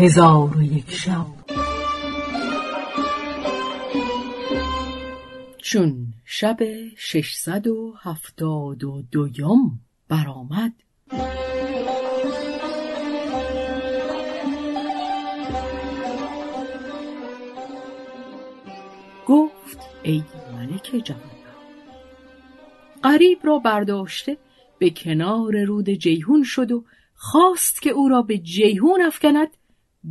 هزار و یک شب. چون شب ششصد و هفتاد و دویم برآمد. گفت ای ملک جوان قریب را برداشته به کنار رود جیهون شد و خواست که او را به جیهون افکند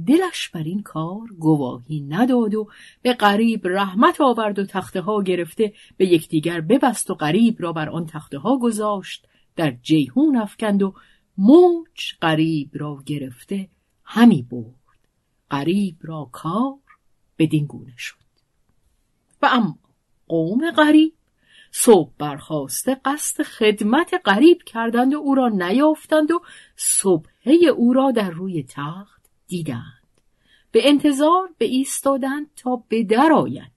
دلش بر این کار گواهی نداد و به قریب رحمت آورد و تخته ها گرفته به یکدیگر ببست و قریب را بر آن تخته ها گذاشت. در جیهون افکند و موج قریب را گرفته همی برد. قریب را کار بدین گونه شد. و اما قوم قریب صبح برخواسته قصد خدمت قریب کردند و او را نیافتند و صبحه او را در روی تخت دیدند به انتظار به ایستادند تا به در آید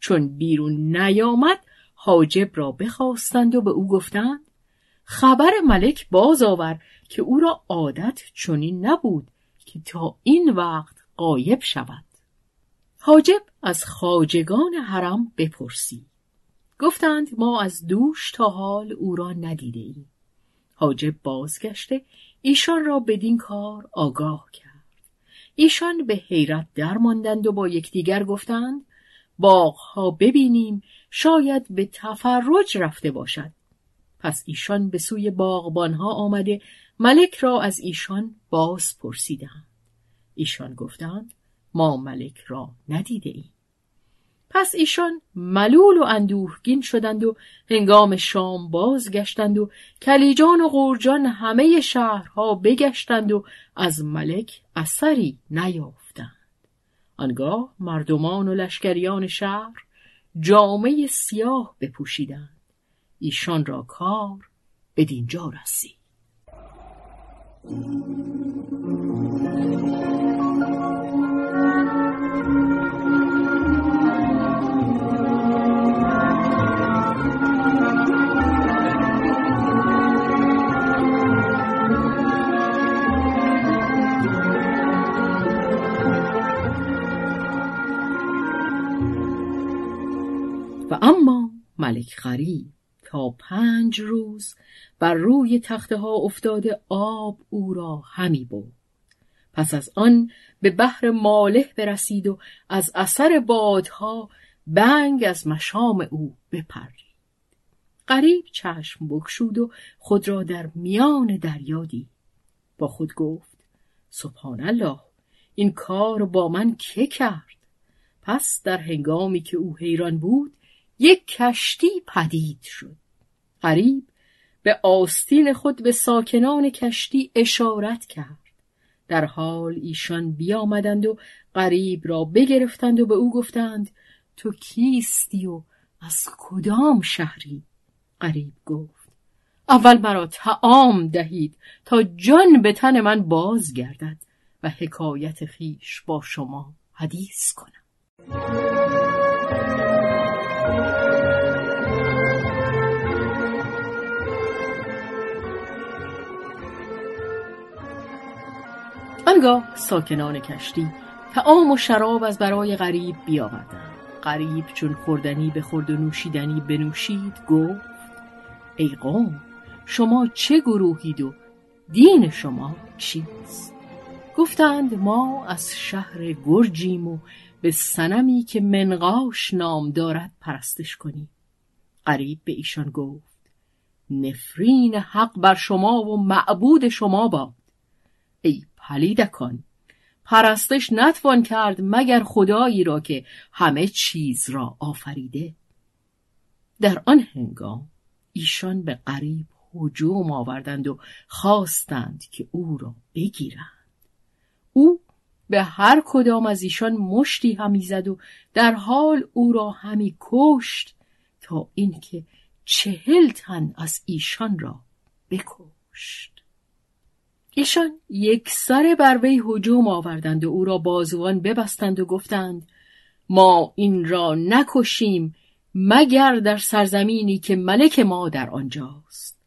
چون بیرون نیامد حاجب را بخواستند و به او گفتند خبر ملک باز آور که او را عادت چنین نبود که تا این وقت قایب شود حاجب از خاجگان حرم بپرسید گفتند ما از دوش تا حال او را ندیده ایم. حاجب بازگشته ایشان را بدین کار آگاه کرد. ایشان به حیرت درماندند و با یکدیگر گفتند باغها ببینیم شاید به تفرج رفته باشد. پس ایشان به سوی باغبانها آمده ملک را از ایشان باز پرسیدند. ایشان گفتند ما ملک را ندیده ایم. پس ایشان ملول و اندوهگین شدند و هنگام شام بازگشتند و کلیجان و قورجان همه شهرها بگشتند و از ملک اثری نیافتند. آنگاه مردمان و لشکریان شهر جامعه سیاه بپوشیدند. ایشان را کار بدینجا رسید. اما ملک خری تا پنج روز بر روی تخته افتاده آب او را همی بود پس از آن به بحر ماله برسید و از اثر بادها بنگ از مشام او بپرید. قریب چشم بکشود و خود را در میان دریا دید. با خود گفت سبحان الله این کار با من که کرد؟ پس در هنگامی که او حیران بود یک کشتی پدید شد. قریب به آستین خود به ساکنان کشتی اشارت کرد. در حال ایشان بیامدند و قریب را بگرفتند و به او گفتند تو کیستی و از کدام شهری؟ قریب گفت اول مرا تعام دهید تا جان به تن من بازگردد و حکایت خیش با شما حدیث کنم. آنگاه ساکنان کشتی تعام و شراب از برای غریب بیاوردند. غریب چون خوردنی به خورد و نوشیدنی بنوشید گفت ای قوم شما چه گروهید و دین شما چیست؟ گفتند ما از شهر گرجیم و به سنمی که منقاش نام دارد پرستش کنیم. قریب به ایشان گفت نفرین حق بر شما و معبود شما باد. ای پلیدکان پرستش نتوان کرد مگر خدایی را که همه چیز را آفریده. در آن هنگام ایشان به قریب هجوم آوردند و خواستند که او را بگیرند. او به هر کدام از ایشان مشتی همی زد و در حال او را همی کشت تا اینکه چهل تن از ایشان را بکشت. ایشان یک سر بر وی هجوم آوردند و او را بازوان ببستند و گفتند ما این را نکشیم مگر در سرزمینی که ملک ما در آنجاست.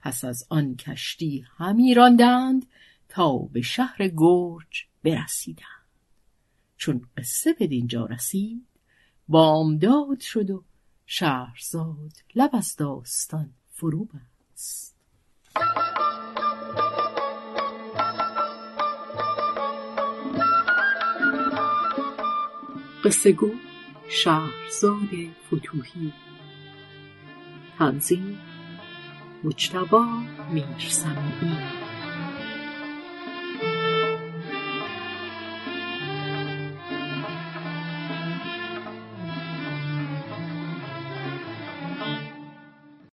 پس از آن کشتی همی راندند تا به شهر گرج برسیدند. چون قصه به دینجا رسید بامداد شد و شهرزاد لب از داستان فرو بست. قصه گو شهرزاد فتوهی. تنظیم مجتبا